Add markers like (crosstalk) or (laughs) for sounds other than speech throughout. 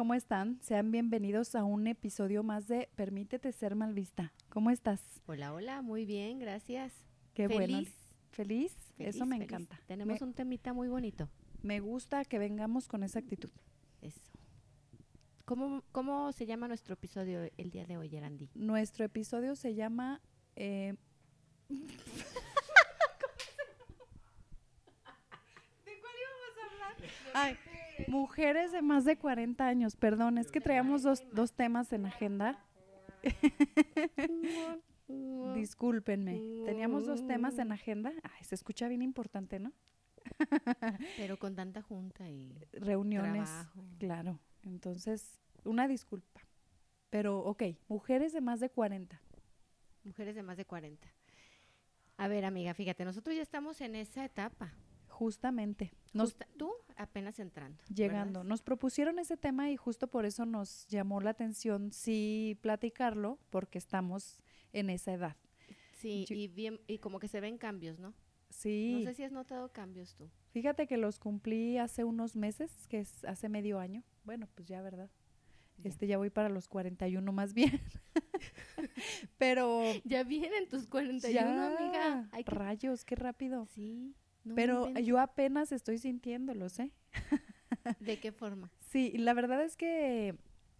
¿Cómo están? Sean bienvenidos a un episodio más de Permítete ser mal vista. ¿Cómo estás? Hola, hola, muy bien, gracias. Qué bueno. Feliz. ¿Feliz? Feliz, Eso me feliz. encanta. Tenemos me, un temita muy bonito. me gusta que vengamos con esa actitud. Eso. ¿Cómo, ¿Cómo se llama nuestro episodio el día de hoy, Erandi? Nuestro episodio se llama... eh, ¿De cuál íbamos a hablar? Ay, mujeres de más de 40 años. Perdón, es que traíamos dos, dos temas en agenda. (laughs) Discúlpenme. Teníamos dos temas en agenda. Ay, se escucha bien importante, ¿no? (laughs) Pero con tanta junta y Reuniones. trabajo. Claro. Entonces, una disculpa. Pero, ok, mujeres de más de 40. Mujeres de más de 40. A ver, amiga, fíjate, nosotros ya estamos en esa etapa. Justamente. Nos Justa- tú apenas entrando. llegando. ¿verdad? Nos propusieron ese tema y justo por eso nos llamó la atención sí platicarlo, porque estamos en esa edad. Sí, Yo- y bien, y como que se ven cambios, ¿no? Sí. No sé si has notado cambios tú. Fíjate que los cumplí hace unos meses, que es hace medio año. Bueno, pues ya, ¿verdad? Ya. Este ya voy para los 41 más bien. (laughs) Pero Ya vienen tus 41, ya, amiga. Hay que- rayos, qué rápido. Sí. No Pero yo apenas estoy sintiéndolos, (laughs) ¿eh? ¿De qué forma? Sí, la verdad es que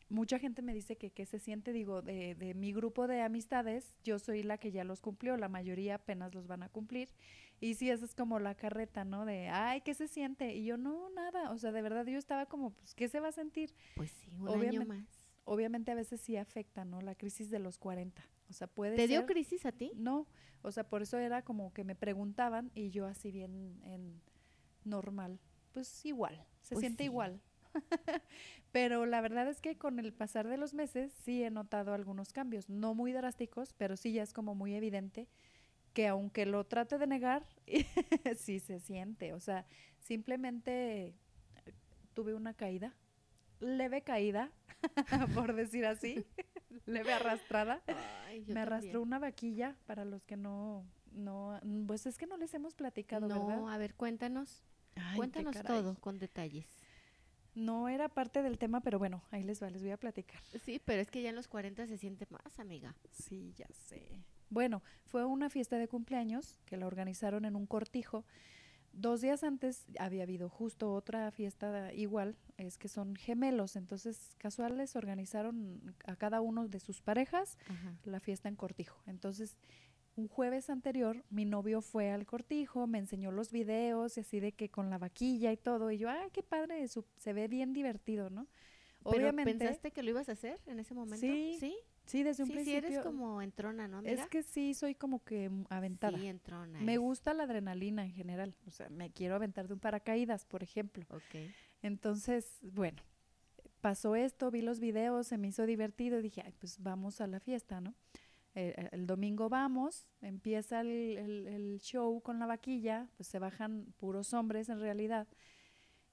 mucha gente me dice que qué se siente, digo, de, de mi grupo de amistades, yo soy la que ya los cumplió, la mayoría apenas los van a cumplir. Y sí, esa es como la carreta, ¿no? De, ay, ¿qué se siente? Y yo, no, nada, o sea, de verdad yo estaba como, pues, ¿qué se va a sentir? Pues sí, un año más. Obviamente a veces sí afecta, ¿no? La crisis de los 40. O sea, puede ¿Te ser... dio crisis a ti? No, o sea, por eso era como que me preguntaban y yo así bien en normal, pues igual, se Pues siente sí. igual. (laughs) pero la verdad es que con el pasar de los meses sí he notado algunos cambios, no muy drásticos, pero sí ya es como muy evidente que aunque lo trate de negar, (laughs) sí se siente, o sea, simplemente eh, tuve una caída, leve caída, (laughs) por decir así, (laughs) leve arrastrada. Ay, Me arrastró también. una vaquilla para los que no, no, pues es que no les hemos platicado, No, ¿verdad? a ver, cuéntanos. Ay, cuéntanos todo con detalles. No era parte del tema, pero bueno, ahí les va, les voy a platicar. Sí, pero es que ya en los 40 se siente más, amiga. Sí, ya sé. Bueno, fue una fiesta de cumpleaños que la organizaron en un cortijo. Dos días antes había habido justo otra fiesta igual, es que son gemelos, entonces casuales organizaron a cada uno de sus parejas Ajá. la fiesta en Cortijo. Entonces, un jueves anterior, mi novio fue al Cortijo, me enseñó los videos y así de que con la vaquilla y todo, y yo, ay, qué padre, su- se ve bien divertido, ¿no? ¿Pero pensaste que lo ibas a hacer en ese momento? Sí, Sí, sí, desde un sí, sí, principio. eres como entrona, ¿no, amiga? es que sí, soy como que aventada. Sí, entrona. me gusta la adrenalina en general, o sea, me quiero aventar de un paracaídas, por ejemplo. Ok. Entonces, bueno, pasó esto, vi los videos, se me hizo divertido y dije, ay, pues vamos a la fiesta, ¿no? Eh, eh, el domingo vamos, empieza el, el- el show con la vaquilla, pues se bajan puros hombres en realidad.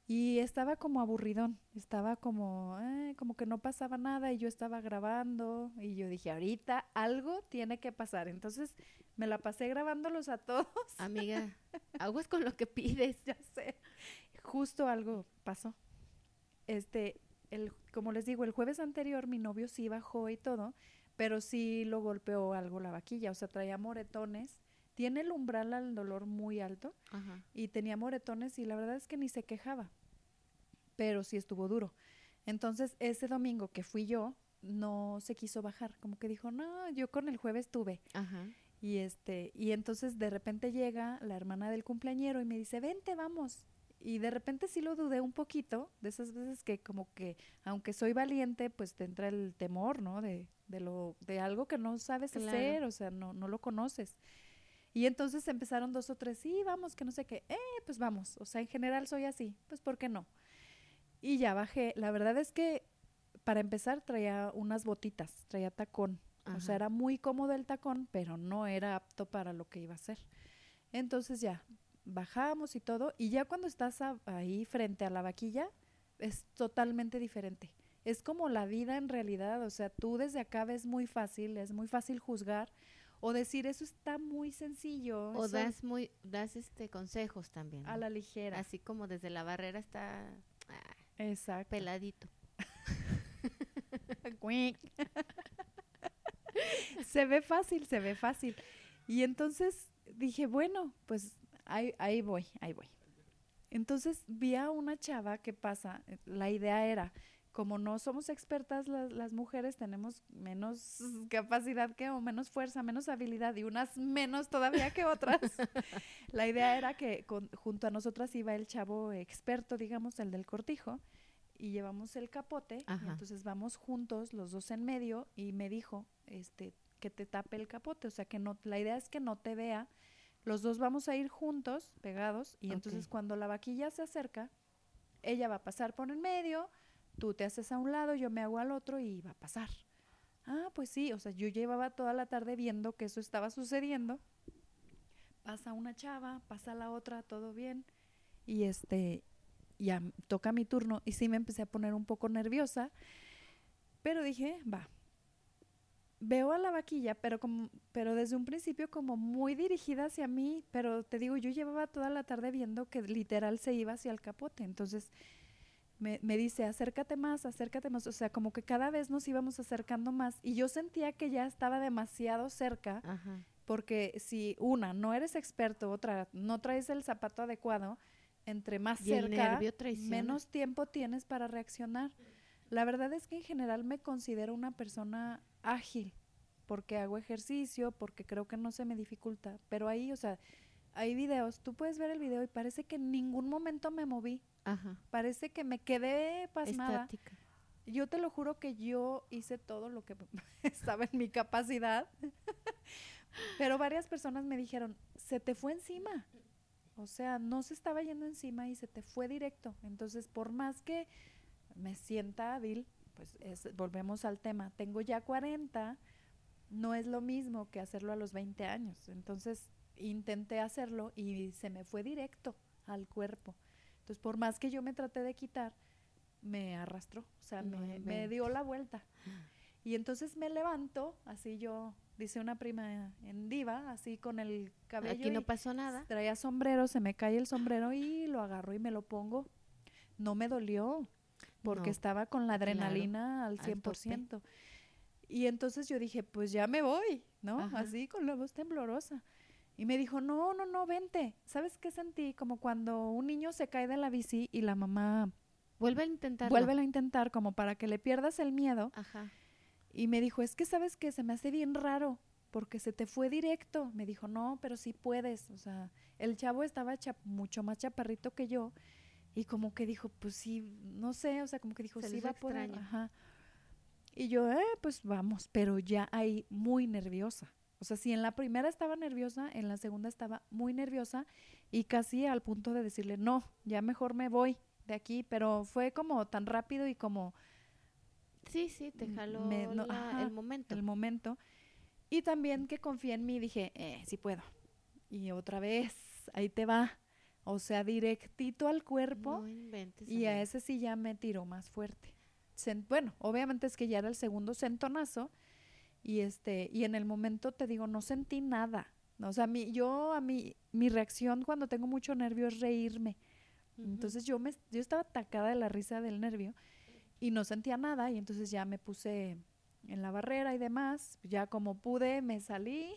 Y estaba como aburridón, estaba como, eh, como que no pasaba nada y yo estaba grabando y yo dije, ahorita algo tiene que pasar. Entonces me la pasé grabándolos a todos. Amiga, (laughs) aguas con lo que pides. ya sé. Justo algo pasó. Este, el, como les digo, el jueves anterior mi novio sí bajó y todo, pero sí lo golpeó algo la vaquilla, o sea, traía moretones. Tiene el umbral al dolor muy alto Ajá. y tenía moretones y la verdad es que ni se quejaba, pero sí estuvo duro. Entonces, ese domingo que fui yo, no se quiso bajar, como que dijo, no, yo con el jueves tuve. Ajá. Y este, y entonces de repente llega la hermana del cumpleañero y me dice, vente, vamos. Y de repente sí lo dudé un poquito, de esas veces que como que, aunque soy valiente, pues te entra el temor, ¿no? De, de lo, de algo que no sabes Claro. hacer, o sea, no, no lo conoces. Y entonces empezaron dos o tres, sí, vamos, que no sé qué, eh, pues vamos. O sea, en general soy así, pues ¿por qué no? Y ya bajé. La verdad es que para empezar traía unas botitas, traía tacón. O sea, era muy cómodo el tacón, pero no era apto para lo que iba a hacer. Entonces ya, bajamos y todo, y ya cuando estás a- ahí frente a la vaquilla, es totalmente diferente. Es como la vida en realidad, o sea, tú desde acá ves muy fácil, es muy fácil juzgar o decir eso está muy sencillo, O eso das muy, das este consejos también. a la ligera. Así como desde la barrera está ah, Exacto. peladito. (laughs) Se ve fácil, se ve fácil. Y entonces dije, bueno, pues ahí, ahí voy, ahí voy. Entonces vi a una chava que pasa, la idea era, como no somos expertas las, las mujeres, tenemos menos capacidad que o menos fuerza, menos habilidad y unas menos todavía que otras. (laughs) la idea era que con- junto a nosotras iba el chavo experto, digamos, el del cortijo, y llevamos el capote, y entonces vamos juntos, los dos en medio, y me dijo, este, que te tape el capote, o sea que no, la idea es que no te vea, los dos vamos a ir juntos, pegados, y entonces Ok. cuando la vaquilla se acerca, ella va a pasar por el medio, tú te haces a un lado, yo me hago al otro y va a pasar. Ah, pues sí, o sea, yo llevaba toda la tarde viendo que eso estaba sucediendo. Pasa una chava, pasa la otra, todo bien. Y este, ya toca mi turno y sí me empecé a poner un poco nerviosa, pero dije, va. Veo a la vaquilla, pero como pero desde un principio como muy dirigida hacia mí, pero te digo, yo llevaba toda la tarde viendo que literal se iba hacia el capote, entonces me, me dice, acércate más, acércate más, o sea, como que cada vez nos íbamos acercando más y yo sentía que ya estaba demasiado cerca Ajá. porque si una, no eres experto, otra, no traes el zapato adecuado, entre más Y cerca, menos tiempo tienes para reaccionar. La verdad es que en general me considero una persona ágil, porque hago ejercicio, porque creo que no se me dificulta, pero ahí, o sea, hay videos, tú puedes ver el video y parece que en ningún momento me moví, Ajá. parece que me quedé pasmada. Estática. Yo te lo juro que yo hice todo lo que (laughs) estaba en mi capacidad. (laughs) Pero varias personas me dijeron, se te fue encima. O sea, no se estaba yendo encima y se te fue directo. Entonces, por más que me sienta hábil, pues es- volvemos al tema. Tengo ya 40, no es lo mismo que hacerlo a los 20 años. Entonces, intenté hacerlo y se me fue directo al cuerpo. Entonces, por más que yo me traté de quitar, me arrastró, o sea, No me, dio la vuelta. (laughs) Y entonces me levanto, así yo, dice una prima en diva, así con el cabello. Aquí no pasó nada. Traía sombrero, se me cae el sombrero y lo agarro y me lo pongo. No me dolió, porque No, estaba con la adrenalina al al 100%. Y entonces yo dije, pues ya me voy, ¿no? Ajá. Así con la voz temblorosa. Y me dijo, no, no, no, vente. ¿Sabes qué sentí? Como cuando un niño se cae de la bici y la mamá Vuelve a intentarlo. vuelve a intentar como para que le pierdas el miedo. Ajá. Y me dijo, es que sabes que se me hace bien raro porque se te fue directo. Me dijo, no, pero sí puedes. O sea, el chavo estaba mucho más chaparrito que yo y como que dijo, pues sí, no sé, o sea, como que dijo, Se sí va a poder. Ajá. Y yo, eh, pues vamos, pero ya ahí muy nerviosa. O sea, si en la primera estaba nerviosa, en la segunda estaba muy nerviosa y casi al punto de decirle, no, ya mejor me voy de aquí, pero fue como tan rápido y como Sí, sí, te jaló me- no, la- ajá, el momento. el momento. Y también que confié en mí, dije, eh, sí puedo. Y otra vez, ahí te va. O sea, directito al cuerpo. No inventes. y a ese sí ya me tiró más fuerte. Bueno, obviamente es que ya era el segundo sentonazo. Y este, y en el momento te digo, no sentí nada. O sea, mi, yo a mí, mi reacción cuando tengo mucho nervio es reírme. Entonces yo me yo estaba atacada de la risa del nervio y no sentía nada y entonces ya me puse en la barrera y demás, ya como pude me salí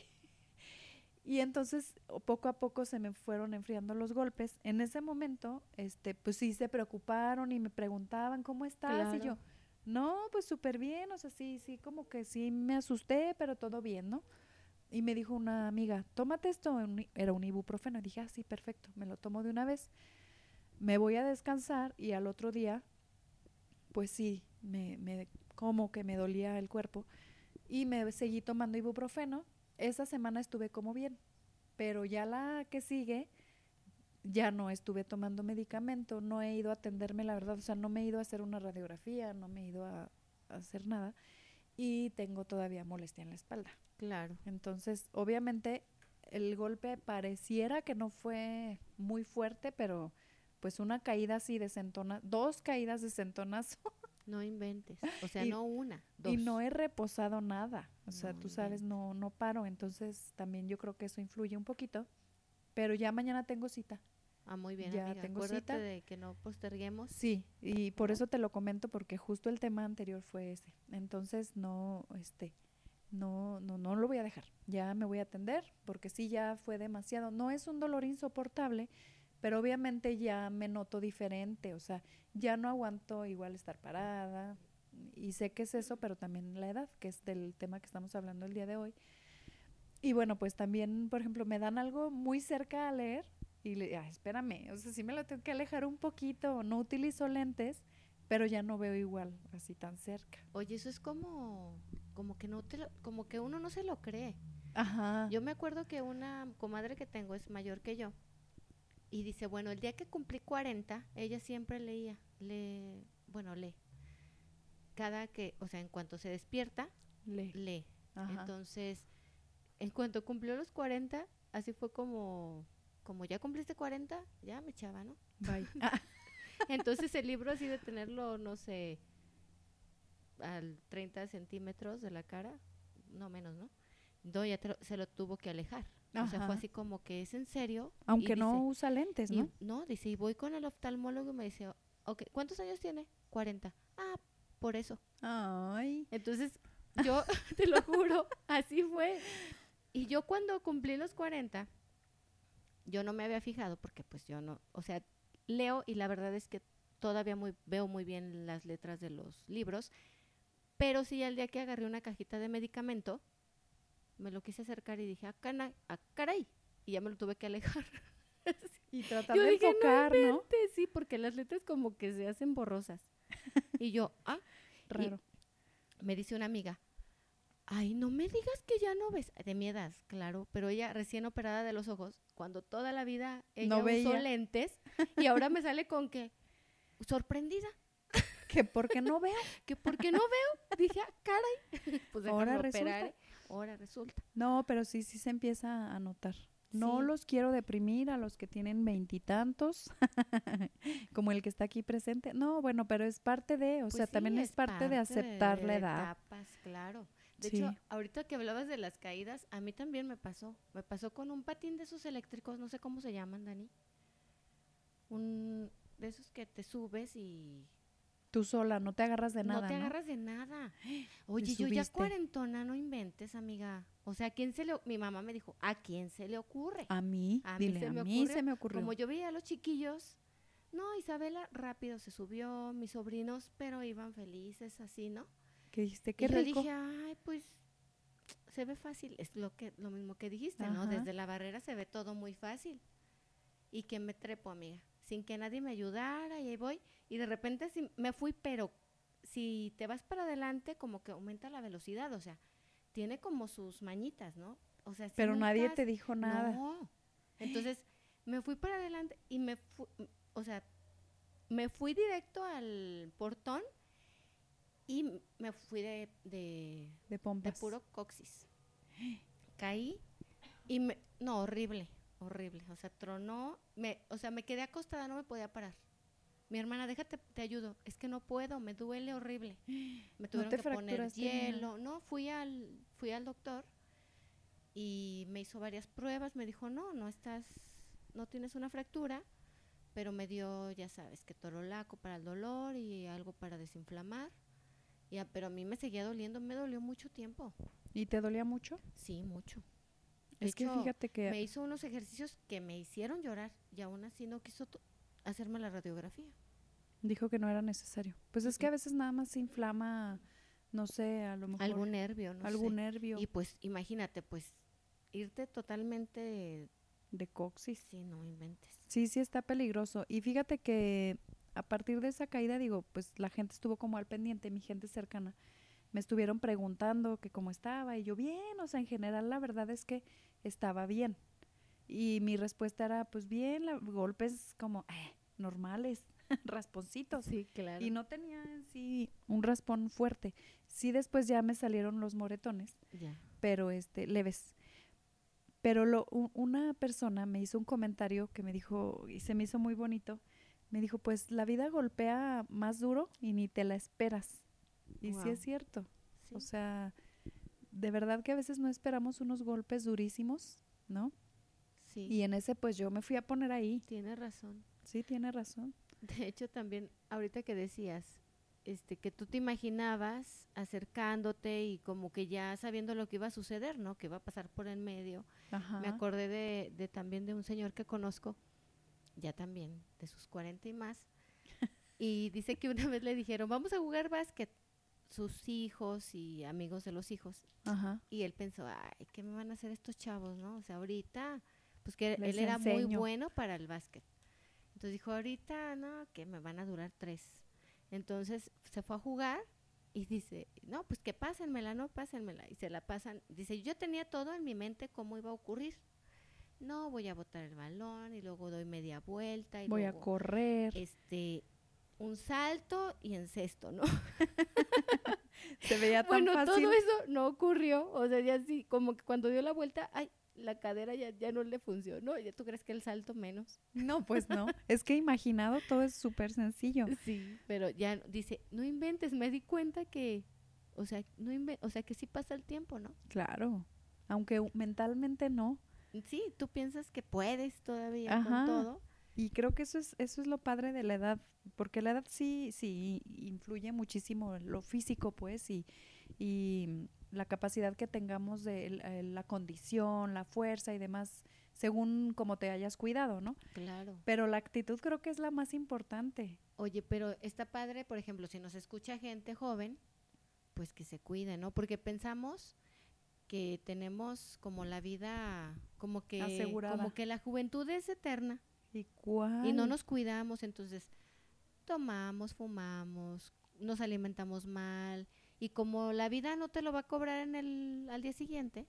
(laughs) y entonces poco a poco se me fueron enfriando los golpes. En ese momento, este, pues sí se preocuparon y me preguntaban cómo estás y yo. No, pues súper bien, o sea, sí, sí, como que sí me asusté, pero todo bien, ¿no? Y me dijo una amiga, tómate esto, era un ibuprofeno. Y dije, ah, sí, perfecto, me lo tomo de una vez. Me voy a descansar y al otro día, pues sí, me, me como que me dolía el cuerpo. Y me seguí tomando ibuprofeno. Esa semana estuve como bien, pero ya la que sigue, ya no estuve tomando medicamento, no he ido a atenderme, la verdad, o sea, no me he ido a hacer una radiografía, no me he ido a, a hacer nada y tengo todavía molestia en la espalda. Claro. Entonces, obviamente, el golpe pareciera que no fue muy fuerte, pero pues una caída así de centona, dos caídas de centonazo (laughs) No inventes. O sea, Y- no una, dos. y no he reposado nada. O sea, No tú sabes, no, no paro. Entonces, también yo creo que eso influye un poquito. Pero ya mañana tengo cita. Ah, muy bien, Ya amiga. tengo Acuérdate cita. de que no posterguemos. Sí, y por eso te lo comento porque justo el tema anterior fue ese. Entonces no, este, no, no, no lo voy a dejar. Ya me voy a atender porque sí ya fue demasiado. No es un dolor insoportable, pero obviamente ya me noto diferente. O sea, ya no aguanto igual estar parada. Y sé que es eso, pero también la edad, que es del tema que estamos hablando el día de hoy. Y bueno, pues también, por ejemplo, me dan algo muy cerca a leer y le, ah, espérame, o sea, sí me lo tengo que alejar un poquito, no utilizo lentes, pero ya no veo igual, así tan cerca. Oye, eso es como, como que no te lo- como que uno no se lo cree. Ajá. Yo me acuerdo que una comadre que tengo es mayor que yo. Y dice, bueno, el día que cumplí 40, ella siempre leía, le, bueno, lee. Cada que, o sea, en cuanto se despierta, Le. lee. Ajá. Entonces, en cuanto cumplió los 40, así fue como, como ya cumpliste 40, ya me echaba, ¿no? Bye. (laughs) Ah, Entonces el libro así de tenerlo, no sé, al 30 centímetros de la cara, no menos, ¿no? No, ya lo- se lo tuvo que alejar. O sea, fue así como que es en serio. Aunque no dice- usa lentes, y- ¿no? no, dice, y voy con el oftalmólogo y me dice, ok, ¿cuántos años tiene? 40. Ah, por eso. Ay. Entonces, yo (laughs) te lo juro, así fue. Y yo cuando cumplí los 40, yo no me había fijado porque pues yo no, o sea, leo y la verdad es que todavía muy, veo muy bien las letras de los libros, pero sí al día que agarré una cajita de medicamento, me lo quise acercar y dije, ah, cana- ah, caray, y ya me lo tuve que alejar. (laughs) Y tratar Yo de dije, no enfocar, ¿no? inventes, Sí, porque las letras como que se hacen borrosas. (laughs) Y yo, ah, Raro. me dice una amiga, ay, no me digas que ya no ves, de mi edad, claro, pero ella recién operada de los ojos, cuando toda la vida ella No usó lentes, y ahora me sale con que, sorprendida, (laughs) Que porque no veo. (laughs) que porque no veo, dije, ah, caray, (laughs) pues Ahora resulta. operar, ahora resulta. No, pero sí, sí se empieza a notar. No Sí. los quiero deprimir a los que tienen veintitantos, como el que está aquí presente. No, bueno, pero es parte de, o Pues sea, sí, también es parte, de aceptar la edad. etapas, claro. De Sí. hecho, ahorita que hablabas de las caídas, a mí también me pasó. Me pasó con un patín de esos eléctricos, no sé cómo se llaman, Dani. Un de esos que te subes y Tú sola, no te agarras de nada, no te ¿no? agarras de nada. (gasps) Oye, yo ya cuarentona, no inventes, amiga. O sea, ¿a quién se le mi mamá me dijo, ¿a quién se le ocurre? A mí, A mí dile, se a me mí ocurrió, se me ocurrió. Como yo veía a los chiquillos, no, Isabela rápido se subió, mis sobrinos, pero iban felices así, ¿no? Que dijiste, qué y yo rico. dije, ay, pues se ve fácil. Es lo que lo mismo que dijiste, ¿no? Desde la barrera se ve todo muy fácil. Y que me trepo, amiga, sin que nadie me ayudara y ahí voy. Y de repente sí me fui, pero si te vas para adelante, como que aumenta la velocidad, o sea, tiene como sus mañitas, ¿no? O sea, pero nadie te dijo nada. no. Entonces, me fui para adelante y me fui, o sea, me fui directo al portón y me fui de, de, de de puro coxis. Caí y me, no, horrible, horrible. O sea, tronó, me, o sea, me quedé acostada, no me podía parar. Mi hermana, déjate, te ayudo. Es que no puedo, me duele horrible. Me (gasps) tuvieron que poner hielo. No, fui al, fui al doctor y me hizo varias pruebas. Me dijo, no, no estás, no tienes una fractura, pero me dio, ya sabes, que torolaco para el dolor y algo para desinflamar. Ya, pero a mí me seguía doliendo, me dolió mucho tiempo. ¿Y te dolía mucho? Sí, mucho. De Es que fíjate que Me hizo unos ejercicios que me hicieron llorar y aún así no quiso hacerme la radiografía. dijo que no era necesario. Pues es que a veces nada más se inflama, no sé, a lo mejor Algún nervio, no algún sé. nervio Y pues imagínate, pues irte totalmente, de coxis. sí, no inventes. Sí, sí está peligroso. Y fíjate que a partir de esa caída, digo, pues la gente estuvo como al pendiente, mi gente cercana. Me estuvieron preguntando que cómo estaba y yo bien, o sea, en general la verdad es que estaba bien. Y mi respuesta era, pues bien, la- golpes como eh, normales, (laughs) rasponcitos. Sí, claro. Y no tenía en sí un raspón fuerte. Sí después ya me salieron los moretones, pero este leves. Pero lo, una persona me hizo un comentario que me dijo, y se me hizo muy bonito, me dijo, pues la vida golpea más duro y ni te la esperas. Y sí es cierto. Sí. O sea, de verdad que a veces no esperamos unos golpes durísimos, ¿no? Sí, Y en ese pues yo me fui a poner ahí. tiene razón. Sí, tiene razón. De hecho, también, ahorita que decías, este, que tú te imaginabas acercándote y como que ya sabiendo lo que iba a suceder, ¿no? Que iba a pasar por en medio. Ajá. Me acordé de, de también de un señor que conozco, ya también, de sus 40 y más, y dice que una (laughs) vez le dijeron, vamos a jugar básquet, sus hijos y amigos de los hijos, Ajá. y él pensó, ay, ¿qué me van a hacer estos chavos, no? O sea, ahorita, pues que Les él era muy bueno para el básquet. Entonces dijo, ahorita, no, que me van a durar tres. Entonces se fue a jugar y dice, no, pues que pásenmela, no, pásenmela. Y se la pasan. Dice, yo tenía todo en mi mente cómo iba a ocurrir. No, voy a botar el balón y luego doy media vuelta y Voy a luego, correr. este, un salto y en cesto, ¿no? (laughs) Se veía tan Bueno, fácil. todo eso no ocurrió. O sea, ya sí, como que cuando dio la vuelta, ay, la cadera ya, ya no le funcionó. ¿Ya tú crees que el salto menos? No, pues no. (laughs) es que imaginado todo es súper sencillo. Sí. Pero ya dice, no inventes, me di cuenta que, o sea, no o sea, que sí pasa el tiempo, ¿no? Claro. Aunque mentalmente no. Sí, tú piensas que puedes todavía Ajá. con todo. Y creo que eso es, eso es lo padre de la edad, porque la edad sí, sí influye muchísimo en lo físico, pues, y, y la capacidad que tengamos de la condición, la fuerza y demás, según como te hayas cuidado, ¿no? Claro. Pero la actitud creo que es la más importante. Oye, pero está padre, por ejemplo, si nos escucha gente joven, pues que se cuide, ¿no? Porque pensamos que tenemos como la vida, como que, Asegurada. como que la juventud es eterna ¿Y cuál? y no nos cuidamos, entonces tomamos, fumamos, nos alimentamos mal y como la vida no te lo va a cobrar en el al día siguiente,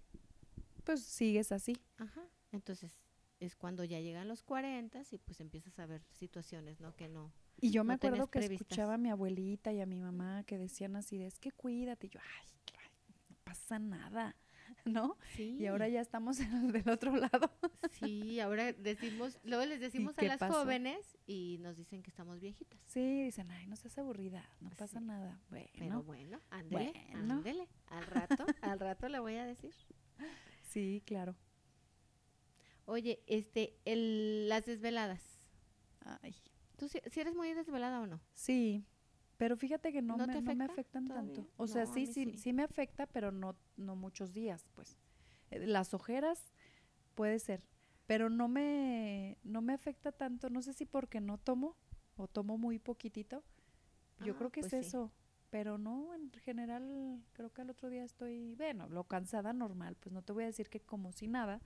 Pues sigues así. ajá, entonces es cuando ya llegan los 40 y pues empiezas a ver situaciones, ¿no? Que no. Y yo me No acuerdo que previstas. escuchaba a mi abuelita y a mi mamá que decían así de, es que cuídate. Y yo, ay, ay, no pasa nada, (laughs) ¿no? Sí. Y ahora ya estamos (laughs) del otro lado. Sí, ahora decimos, luego les decimos a las pasó? jóvenes y nos dicen que estamos viejitas. Sí, dicen, ay, no seas aburrida, no pasa Sí. nada. Bueno, Pero bueno, ándele, Bueno. ándele. Al rato, (laughs) al rato le voy a decir. sí, claro. Oye, este, el, las desveladas. Ay, ¿Tú si, eres muy desvelada o no? sí, pero fíjate que no, ¿No me, no me afecta afectan todavía? tanto. O sea, No, sí, sí, sí. sí me afecta, pero no, no muchos días, pues. Eh, Las ojeras puede ser, pero no me, no me afecta tanto. No sé si porque no tomo o tomo muy poquitito. Yo Ah, creo que pues es sí. eso. Pero no, en general, creo que al otro día estoy, bueno, lo cansada normal, pues no te voy a decir que como si nada,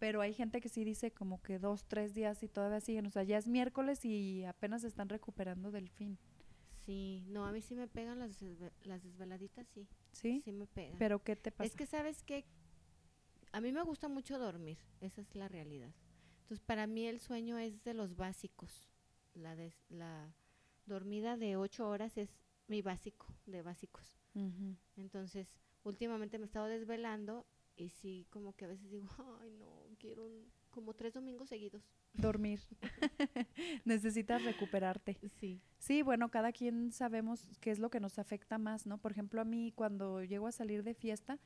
pero hay gente que sí dice como que dos, tres días y todavía siguen, o sea, ya es miércoles y apenas se están recuperando del fin, Sí, no, a mí sí me pegan las, las desveladitas, sí. ¿sí? Sí me pegan. Pero ¿qué te pasa? Es que sabes que a mí me gusta mucho dormir, esa es la realidad. Entonces, para mí el sueño es de los básicos. La, des- la dormida de ocho horas es mi básico, de básicos. Entonces, últimamente me he estado desvelando y sí, como que a veces digo, (laughs) ay, no, quiero un- como tres domingos seguidos. Dormir. (laughs) Necesitas recuperarte. Sí. Sí, bueno, cada quien sabemos qué es lo que nos afecta más, ¿no? Por ejemplo, a mí cuando llego a salir de fiesta,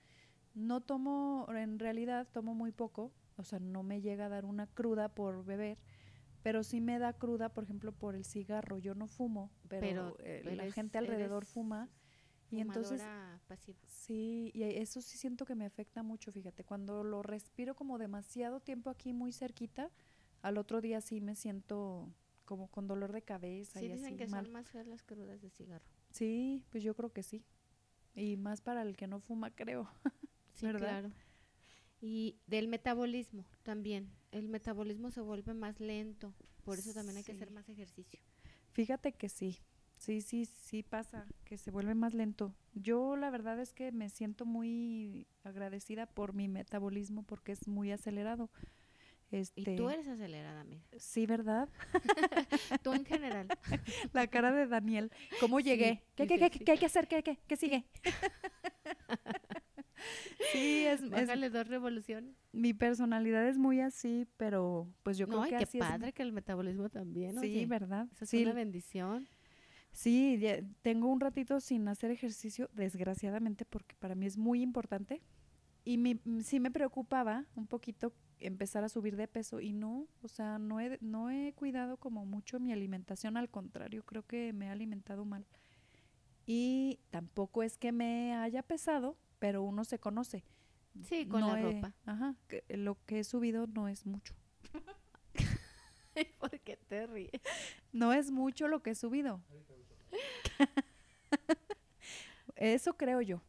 no tomo, en realidad tomo muy poco, o sea, no me llega a dar una cruda por beber, pero sí me da cruda, por ejemplo, por el cigarro. Yo no fumo, pero, Pero eh, la gente alrededor eres fuma. Y entonces, pasiva. sí, y eso sí siento que me afecta mucho, fíjate, cuando lo respiro como demasiado tiempo aquí muy cerquita, al otro día sí me siento como con dolor de cabeza Sí, y dicen así que mal. son más feas las crudas de cigarro. Sí, pues yo creo que sí. Y más para el que no fuma, creo. (laughs) Sí, ¿Verdad? claro. Y del metabolismo también. El metabolismo se vuelve más lento. Por eso también hay que hacer más ejercicio. Fíjate que sí. Sí, sí, sí pasa, que se vuelve más lento. Yo la verdad es que me siento muy agradecida por mi metabolismo porque es muy acelerado. Este, Y tú eres acelerada, amiga. Sí, ¿verdad? (laughs) Tú en general. (laughs) La cara de Daniel. ¿Cómo Sí, llegué? ¿Qué, qué, qué, sí. qué hay que hacer? ¿Qué, qué, qué sigue? (laughs) sí, es, es- Bájale dos revoluciones. mi personalidad es muy así, pero pues yo creo no, que qué así es padre que el metabolismo también, Sí, oye. ¿verdad? Eso es sí, una bendición. Sí, ya tengo un ratito sin hacer ejercicio, desgraciadamente, porque para mí es muy importante. y mi- m- sí me preocupaba un poquito empezar a subir de peso y no, o sea, no he, no he cuidado como mucho mi alimentación, al contrario, creo que me he alimentado mal. Y tampoco es que me haya pesado, pero uno se conoce. Sí, con No la he- ropa. Ajá, que lo que he subido no es mucho. (laughs) ¿Por qué te ríes? No es mucho lo que he subido. (laughs) Eso creo yo.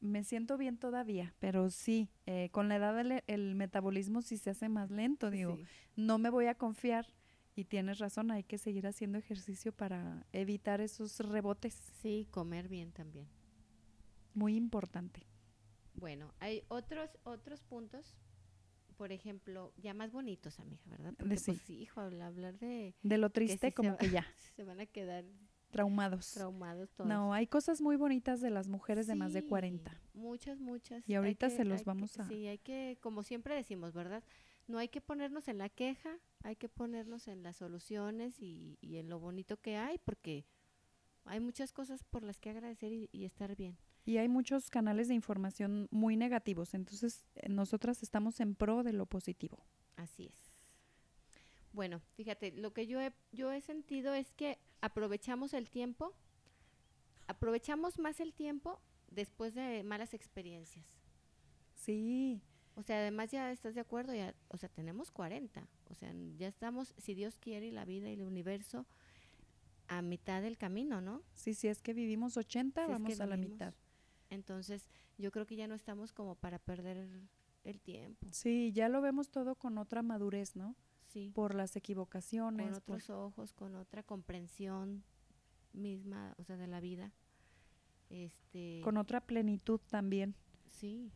Me siento bien todavía, pero sí, eh, con la edad el, el metabolismo sí se hace más lento, digo. Sí. No me voy a confiar y tienes razón, hay que seguir haciendo ejercicio para evitar esos rebotes. Sí, comer bien también. Muy importante. Bueno, hay otros otros puntos, por ejemplo, ya más bonitos, amiga, ¿verdad? Porque sí. pues hijo, hablar de De lo triste como va- que ya, (laughs) se van a quedar traumados. traumados todos. No, hay cosas muy bonitas de las mujeres de más de Sí, 40. Muchas, muchas. Y ahorita que- se los hay que- vamos a- Sí, hay que, como siempre decimos, ¿verdad? No hay que ponernos en la queja, hay que ponernos en las soluciones y, y en lo bonito que hay, porque hay muchas cosas por las que agradecer y, y estar bien. Y hay muchos canales de información muy negativos, entonces eh, nosotras estamos en pro de lo positivo. Así es. Bueno, fíjate, lo que yo he, yo he sentido es que aprovechamos el tiempo, aprovechamos más el tiempo después de malas experiencias. Sí, O sea, además ya estás de acuerdo, ya, o sea, tenemos 40, o sea, ya estamos, si Dios quiere, y la vida y el universo a mitad del camino, ¿no? sí, si es que vivimos 80, Si es que vamos a la mitad. Entonces, yo creo que ya no estamos como para perder el, tiempo, Sí, ya lo vemos todo con otra madurez, ¿no? sí, Por las equivocaciones. con por- otros ojos, con otra comprensión misma, o sea, de la vida. Este, con otra plenitud también. sí.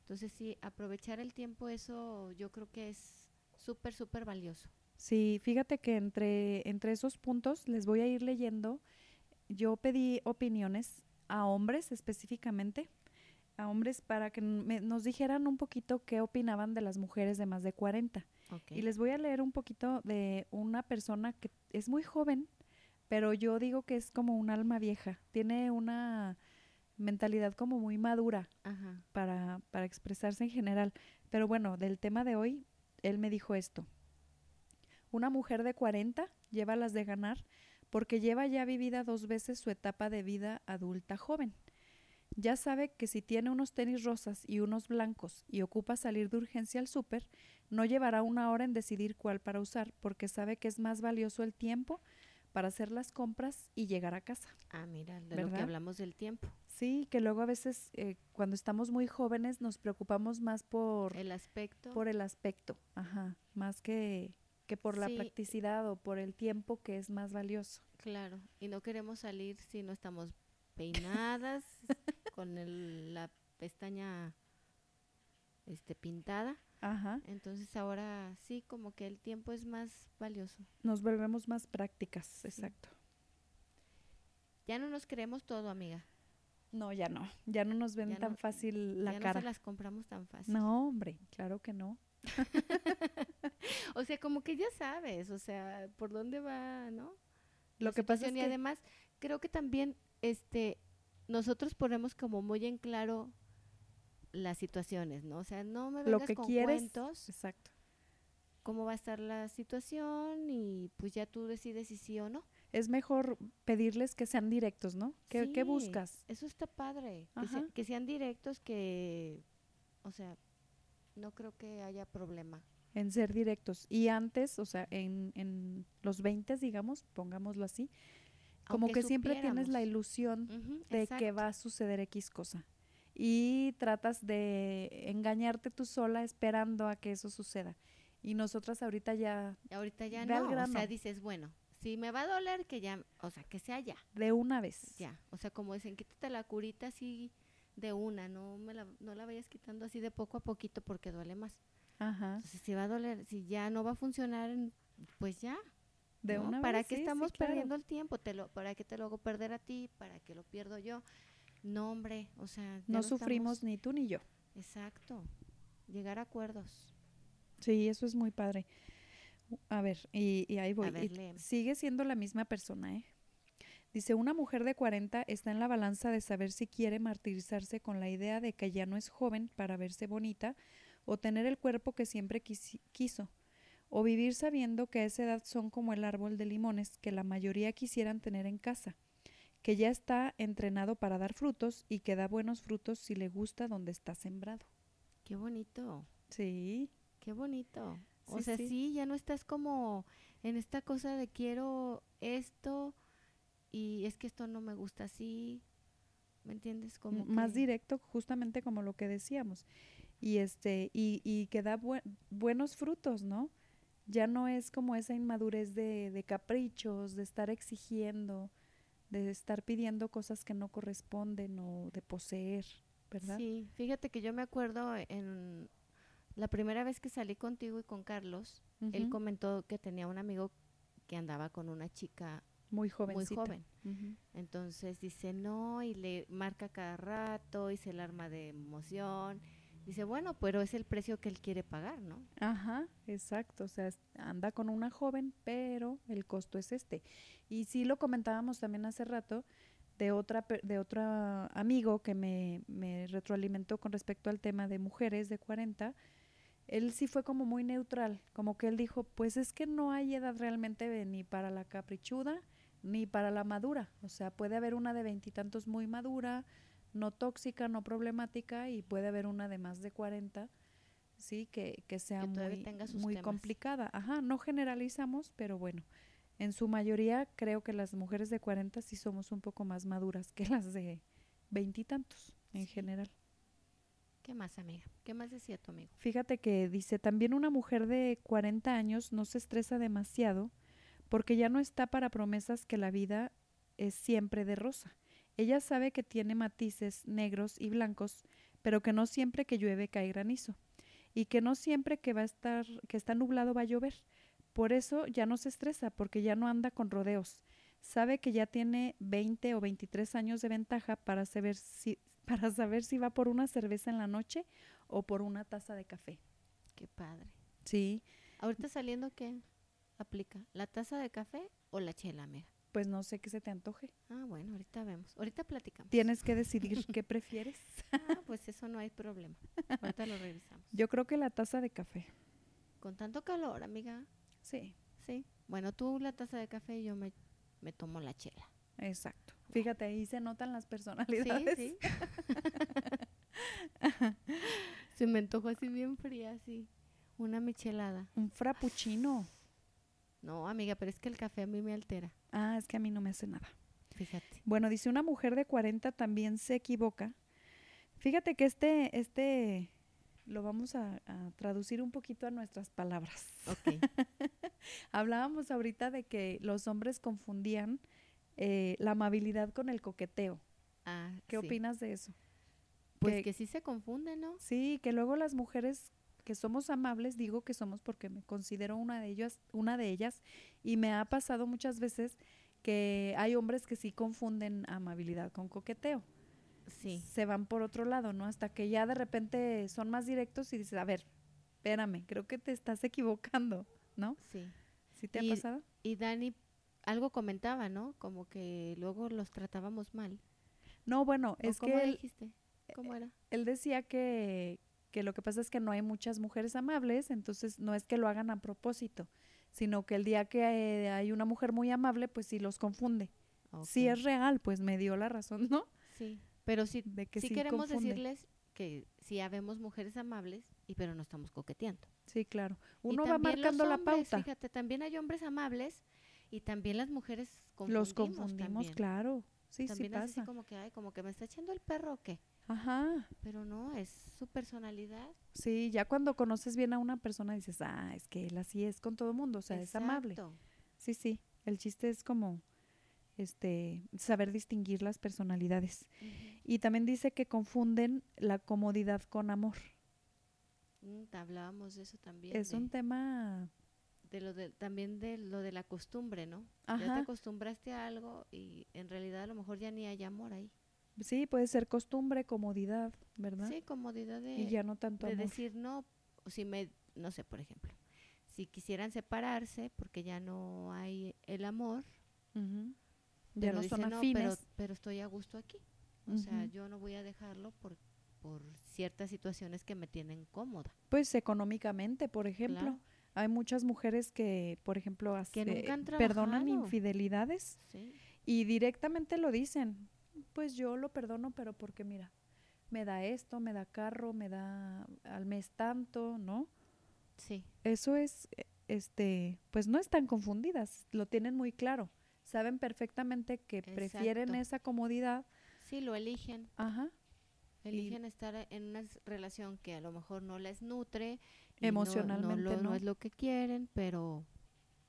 Entonces, sí, aprovechar el tiempo, eso yo creo que es súper, súper valioso. Sí, fíjate que entre, entre esos puntos les voy a ir leyendo. Yo pedí opiniones a hombres específicamente, a hombres para que me- nos dijeran un poquito qué opinaban de las mujeres de más de 40. Ok. Y les voy a leer un poquito de una persona que es muy joven, pero yo digo que es como un alma vieja. Tiene una mentalidad como muy madura Ajá. para, para expresarse en general. Pero bueno, del tema de hoy, él me dijo esto. Una mujer de 40 lleva las de ganar porque lleva ya vivida dos veces su etapa de vida adulta joven. Ya sabe que si tiene unos tenis rosas y unos blancos y ocupa salir de urgencia al súper, no llevará una hora en decidir cuál para usar porque sabe que es más valioso el tiempo para hacer las compras y llegar a casa. Ah, mira, de lo que hablamos del tiempo. Sí, que luego a veces eh, cuando estamos muy jóvenes nos preocupamos más por, El aspecto. por el aspecto, ajá, más que, que por la practicidad o por el tiempo que es más valioso. Claro. Y no queremos salir si no estamos peinadas, (laughs) con el- la pestaña este pintada. Ajá, Entonces ahora sí, como que el tiempo es más valioso. nos volvemos más prácticas, exacto. Ya no nos creemos todo, amiga. No, ya no, ya no nos ven Ya tan no- fácil la ya cara. no se las compramos tan fácil. No, hombre, claro que no. (laughs) (laughs) O sea, como que ya sabes, o sea, por dónde va, ¿no? Lo la que pasa es situación. Y que además, creo que también este nosotros ponemos como muy en claro las situaciones, ¿no? O sea, no me lo vengas que con quieres, cuentos, exacto. cómo va a estar la situación y pues ya tú decides si sí o no. Es mejor pedirles que sean directos, ¿no? ¿Qué, qué Sí, buscas? Eso está padre, que, sea- que sean directos, que, o sea, no creo que haya problema. En ser directos. Y antes, o sea, en, en los 20, digamos, pongámoslo así, como Aunque que siempre tienes la ilusión de que va a suceder X cosa. Y tratas de engañarte tú sola esperando a que eso suceda. Y nosotras ahorita ya ahorita ya no, o sea, dices, bueno, si me va a doler, que ya, o sea, que sea ya, de una vez. ya. O sea, como dicen, quítate la curita así de una, no me la, no la vayas quitando así de poco a poquito porque duele más. Ajá. Entonces, si va a doler, si ya no va a funcionar, pues ya. De ¿no? una ¿Para vez. qué sí, sí, estamos claro. perdiendo el tiempo? Te lo, ¿Para qué te lo hago perder a ti? ¿Para qué lo pierdo yo? No, hombre, o sea, ya No sufrimos estamos- ni tú ni yo. Exacto. Llegar a acuerdos. Sí, eso es muy padre. A ver, y, y ahí voy. ver, Y sigue siendo la misma persona, ¿eh? Dice, una mujer de 40 está en la balanza de saber si quiere martirizarse con la idea de que ya no es joven para verse bonita o tener el cuerpo que siempre quisi- quiso, o vivir sabiendo que a esa edad son como el árbol de limones que la mayoría quisieran tener en casa, que ya está entrenado para dar frutos y que da buenos frutos si le gusta donde está sembrado. Qué bonito, Sí, qué bonito. O Sí, sea, sí. sí. ya no estás como en esta cosa de quiero esto y es que esto no me gusta así. ¿Me entiendes? Como M- más directo, justamente como lo que decíamos. Y este, y, y que da bue- buenos frutos, ¿no? Ya no es como esa inmadurez de, de caprichos, de estar exigiendo, de estar pidiendo cosas que no corresponden o de poseer, ¿verdad? Sí, fíjate que yo me acuerdo en la primera vez que salí contigo y con Carlos, él comentó que tenía un amigo que andaba con una chica muy muy joven. Entonces dice no y le marca cada rato y se el arma de emoción. Dice, bueno, pero es el precio que él quiere pagar, ¿no? Ajá, exacto. O sea, anda con una joven, pero el costo es este. Y sí lo comentábamos también hace rato de otra de otro amigo que me, me retroalimentó con respecto al tema de mujeres de 40. Él sí fue como muy neutral, como que él dijo, pues es que no hay edad realmente ni para la caprichuda ni para la madura. O sea, puede haber una de veintitantos muy madura, no tóxica, no problemática, y puede haber una de más de 40 sí, que, que sea Que muy, muy complicada. Ajá, no generalizamos, pero bueno, en su mayoría creo que las mujeres de 40 sí somos un poco más maduras que las de veintitantos en Sí. general. ¿Qué más, amiga? ¿Qué más decía tu amigo? Fíjate que dice, también una mujer de 40 años no se estresa demasiado porque ya no está para promesas que la vida es siempre de rosa. Ella sabe que tiene matices negros y blancos, pero que no siempre que llueve cae granizo y que no siempre que va a estar que está nublado va a llover. Por eso ya no se estresa porque ya no anda con rodeos. Sabe que ya tiene 20 o 23 años de ventaja para saber si (laughs) para saber si va por una cerveza en la noche o por una taza de café. Qué padre. Sí, Ahorita saliendo, ¿qué aplica? ¿La taza de café o la chela, amiga? Pues no sé qué se te antoje. Ah, bueno, ahorita vemos. Ahorita platicamos. Tienes que decidir (laughs) qué prefieres. Ah, pues eso no hay problema. Ahorita lo revisamos. Yo creo que la taza de café. Con tanto calor, amiga. Sí, Sí. Bueno, tú la taza de café y yo me, me tomo la chela. exacto. Fíjate, ahí se notan las Sí, personalidades. sí. (laughs) Se me antojó así bien fría, así. Una michelada. Un frappuccino. No, amiga, pero es que el café a mí me altera. Ah, es que a mí no me hace nada. Fíjate. Bueno, dice una mujer de 40 también se equivoca. Fíjate que este, este lo vamos a, a traducir un poquito a nuestras palabras. Ok. (laughs) Hablábamos ahorita de que los hombres confundían eh, la amabilidad con el coqueteo. Ah, ¿Qué sí. opinas de eso? Pues Que- que sí se confunde, ¿no? Sí, que luego las mujeres que somos amables, digo que somos porque me considero una de ellas, una de ellas, y me ha pasado muchas veces que hay hombres que sí confunden amabilidad con coqueteo. Sí. Se van por otro lado, ¿no? Hasta que ya de repente son más directos y dices, a ver, espérame, creo que te estás equivocando, ¿no? Sí. ¿Sí te ha pasado? Y Dani algo comentaba, ¿no? Como que luego los tratábamos mal. No, bueno, ¿O es cómo que él, dijiste? ¿Cómo era? él decía que, que lo que pasa es que no hay muchas mujeres amables, entonces no es que lo hagan a propósito, sino que el día que eh, hay una mujer muy amable, pues sí los confunde. Sí Ok. es real, pues me dio la razón, ¿no? Sí. Pero sí, De que sí, sí queremos confunde. decirles que sí habemos mujeres amables, y pero no estamos coqueteando. Sí, claro. Y Uno va marcando la pauta. Fíjate, también hay hombres amables y también las mujeres confundimos. Los confundimos, también. claro. Sí, También sí es así pasa. como que, ay, como que me está echando el perro o qué. Ajá. Pero no, es su personalidad. Sí, ya cuando conoces bien a una persona dices, ah, es que él así es con todo el mundo, o sea, es amable. Exacto. Sí, sí. El chiste es como este saber distinguir las personalidades. Y también dice que confunden la comodidad con amor. Mm, hablábamos de eso también. Es de, un tema, de lo de, también de lo de la costumbre, ¿no? Ya te ajá, acostumbraste a algo y en realidad a lo mejor ya ni hay amor ahí. Sí, puede ser costumbre, comodidad, ¿verdad? Sí, comodidad de, y ya no tanto de amor. decir no, si me, no sé, por ejemplo, si quisieran separarse porque ya no hay el amor. Ya no son pero, afines. pero estoy a gusto aquí. O sea, yo no voy a dejarlo por, por ciertas situaciones que me tienen cómoda. Pues económicamente, por ejemplo. Claro. Hay muchas mujeres que, por ejemplo, hace- nunca han perdonan infidelidades Sí, y directamente lo dicen. Pues yo lo perdono, pero porque mira, me da esto, me da carro, me da al mes tanto, ¿no? sí, Eso es, eh, este, pues no están confundidas, lo tienen muy claro. Saben perfectamente que prefieren esa comodidad. sí, lo eligen. Ajá. Eligen estar en una relación que a lo mejor no les nutre. no- Emocionalmente, no, lo- ¿no? es lo que quieren, pero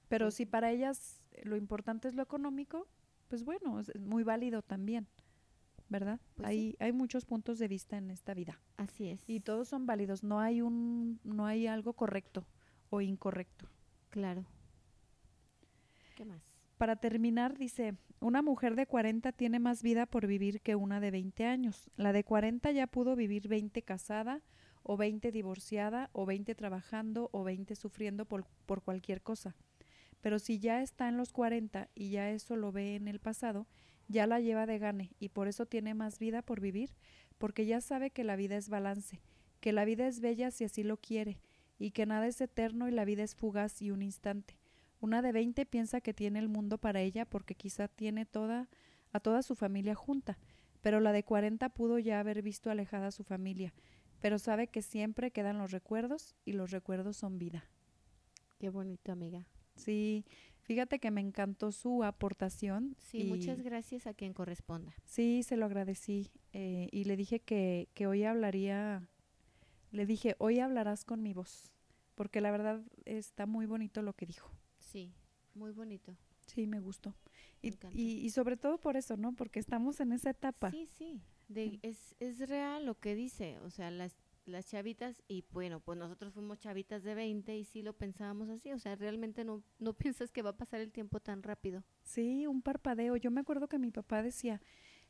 Pero Pues si para ellas lo importante es lo económico, pues bueno, es muy válido también, ¿verdad? Pues hay, sí. hay muchos puntos de vista en esta vida así es. y todos son válidos, no hay un, no hay algo correcto o incorrecto. Claro. ¿Qué más? Para terminar, dice, una mujer de 40 tiene más vida por vivir que una de 20 años. La de 40 ya pudo vivir 20 casada o 20 divorciada o 20 trabajando o 20 sufriendo por, por cualquier cosa. Pero si ya está en los 40 y ya eso lo ve en el pasado, ya la lleva de gane y por eso tiene más vida por vivir, porque ya sabe que la vida es balance, que la vida es bella si así lo quiere, y que nada es eterno y la vida es fugaz y un instante. Una de 20 piensa que tiene el mundo para ella porque quizá tiene toda a toda su familia junta, pero la de 40 pudo ya haber visto alejada a su familia, pero sabe que siempre quedan los recuerdos y los recuerdos son vida. Qué bonito, amiga. Sí, fíjate que me encantó su aportación. Sí, y muchas gracias a quien corresponda. Sí, se lo agradecí eh, y le dije que, que hoy hablaría, le dije, hoy hablarás con mi voz, porque la verdad está muy bonito lo que dijo. Sí, muy bonito. Sí, me gustó. Y, y, y sobre todo por eso, ¿no? Porque estamos en esa etapa. Sí, sí. De, es, es real lo que dice. O sea, las, las chavitas, y bueno, pues nosotros fuimos chavitas de 20 y sí lo pensábamos así. O sea, realmente no, no (laughs) piensas que va a pasar el tiempo tan rápido. Sí, un parpadeo. Yo me acuerdo que mi papá decía,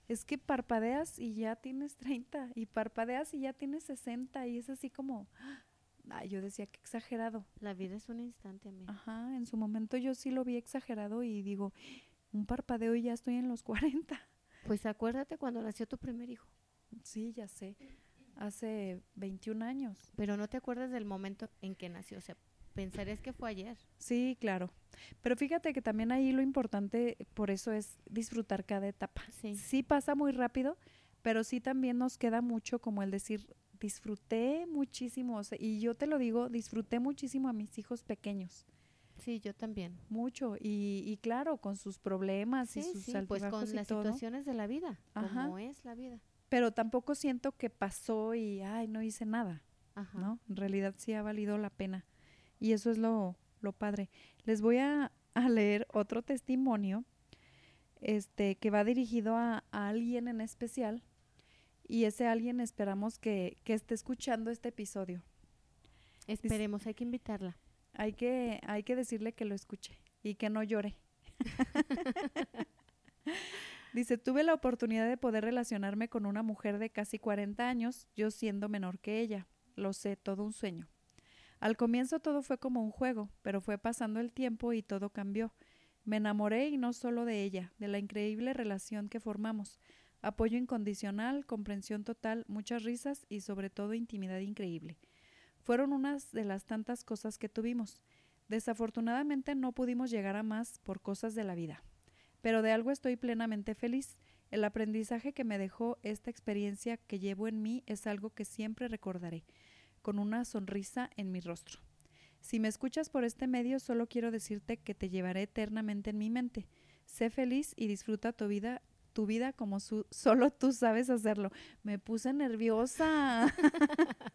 es que parpadeas y ya tienes 30 y parpadeas y ya tienes 60 y es así como, (gasps) ay, yo decía que exagerado. La vida es un instante, amiga. Ajá, en su momento yo sí lo vi exagerado y digo, un parpadeo y ya estoy en los 40. Pues acuérdate cuando nació tu primer hijo. Sí, ya sé, hace 21 años. Pero no te acuerdas del momento en que nació. O sea, pensarías que fue ayer. Sí, claro. Pero fíjate que también ahí lo importante, por eso es disfrutar cada etapa. Sí. sí pasa muy rápido, pero sí también nos queda mucho como el decir, disfruté muchísimo, o sea, y yo te lo digo, disfruté muchísimo a mis hijos pequeños, Sí, yo también. mucho, y, y claro, con sus problemas Sí, y sus sí, pues con y las todo, situaciones de la vida, Ajá. como es la vida. Pero tampoco siento que pasó y, ay, no hice nada, Ajá. ¿no? En realidad sí ha valido la pena, y eso es lo, lo padre. Les voy a, a leer otro testimonio, este, que va dirigido a, a alguien en especial, y ese alguien esperamos que, que esté escuchando este episodio. Esperemos, hay que invitarla. Hay que, hay que decirle que lo escuche y que no llore. (laughs) Dice, tuve la oportunidad de poder relacionarme con una mujer de casi 40 años, yo siendo menor que ella. Lo sé, todo un sueño. Al comienzo todo fue como un juego, pero fue pasando el tiempo y todo cambió. Me enamoré y no solo de ella, de la increíble relación que formamos. Apoyo incondicional, comprensión total, muchas risas y sobre todo intimidad increíble. Fueron unas de las tantas cosas que tuvimos. Desafortunadamente no pudimos llegar a más por cosas de la vida. Pero de algo estoy plenamente feliz. El aprendizaje que me dejó esta experiencia que llevo en mí es algo que siempre recordaré, con una sonrisa en mi rostro. Si me escuchas por este medio, solo quiero decirte que te llevaré eternamente en mi mente. Sé feliz y disfruta tu vida, tu vida como solo tú sabes hacerlo. Me puse nerviosa. (laughs)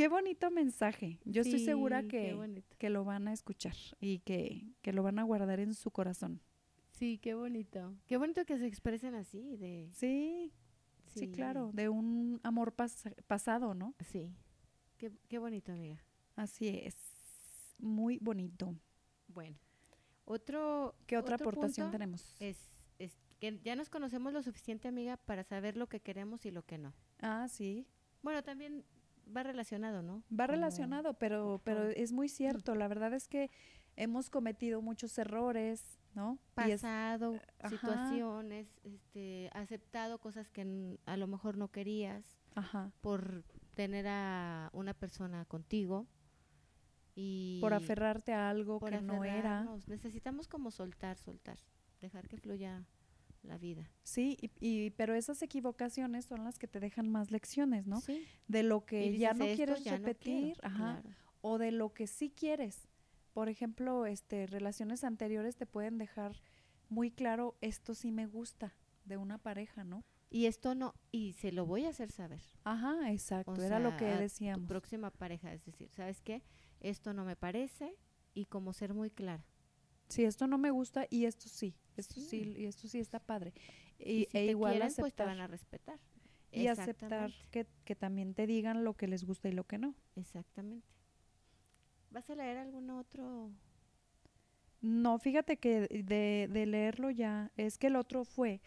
Qué bonito mensaje. Yo estoy segura Sí, que, que lo van a escuchar y que, que lo van a guardar en su corazón. Sí, qué bonito. Qué bonito que se expresen así, de... Sí, sí, claro, de un amor pas- pasado, ¿no? Sí. Qué, qué bonito, amiga. Así es. Muy bonito. Bueno. Otro... ¿Qué otra otro aportación punto tenemos? Es, es que ya nos conocemos lo suficiente, amiga, para saber lo que queremos y lo que no. Ah, sí. Bueno, también va relacionado, ¿no? Va relacionado, pero, pero es muy cierto. La verdad es que hemos cometido muchos errores ¿no? Es- Pasado, ajá. situaciones, este, aceptado cosas que a lo mejor no querías ajá, por tener a una persona contigo y por aferrarte a algo que no era. Necesitamos como soltar, soltar, dejar que fluya la vida. Sí, y, y- pero esas equivocaciones son las que te dejan más lecciones, ¿no? Sí. De lo que ya no "Esto quieres ya no quiero", repetir, ajá, claro. o de lo que sí quieres. Por ejemplo, este relaciones anteriores te pueden dejar muy claro esto sí me gusta de una pareja, ¿no? Y esto no, y se lo voy a hacer saber. Ajá, exacto, O era lo que a tu decíamos. próxima pareja, es decir, ¿sabes qué? Esto no me parece y como ser muy clara. Sí, esto no me gusta y esto sí, esto sí, Sí. y esto sí está padre. Y, Y, si e te igual quieren, pues te aceptar van a respetar. y aceptar que, que también te digan lo que les gusta y lo que no. Exactamente. ¿Vas a leer algún otro? No, fíjate que de, de leerlo ya, es que el otro fue,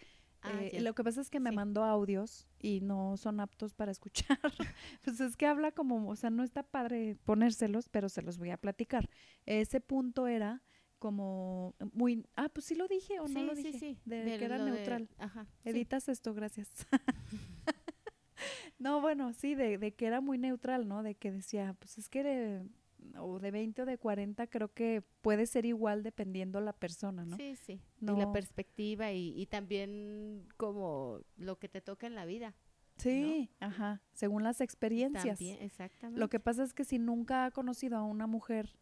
Ah, eh, lo que pasa es que me Sí. mandó audios y no son aptos para escuchar. (laughs) pues es que habla como, o sea, no está padre ponérselos, pero se los voy a platicar. Ese punto era como muy, ah, pues sí lo dije o no sí, lo sí, dije, sí, de, de que era de- neutral. ajá. sí. Editas esto, gracias. (laughs) no, bueno, sí, de, de que era muy neutral, ¿no? De que decía, pues es que de, o de 20 o de 40 creo que puede ser igual dependiendo la persona, ¿no? Sí, sí. Y la perspectiva y, y también como lo que te toca en la vida. Sí, ajá, según las experiencias. También, exactamente. Lo que pasa es que si nunca ha conocido a una mujer